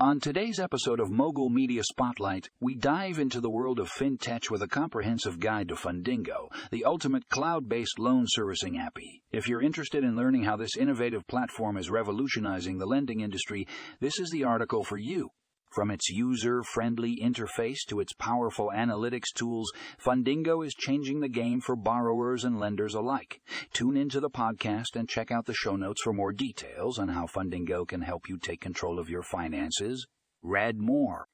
On today's episode of Mogul Media Spotlight, we dive into the world of fintech with a comprehensive guide to Fundingo, the ultimate cloud based loan servicing appy. If you're interested in learning how this innovative platform is revolutionizing the lending industry, this is the article for you. From its user friendly interface to its powerful analytics tools, Fundingo is changing the game for borrowers and lenders alike. Tune into the podcast and check out the show notes for more details on how Fundingo can help you take control of your finances. Read more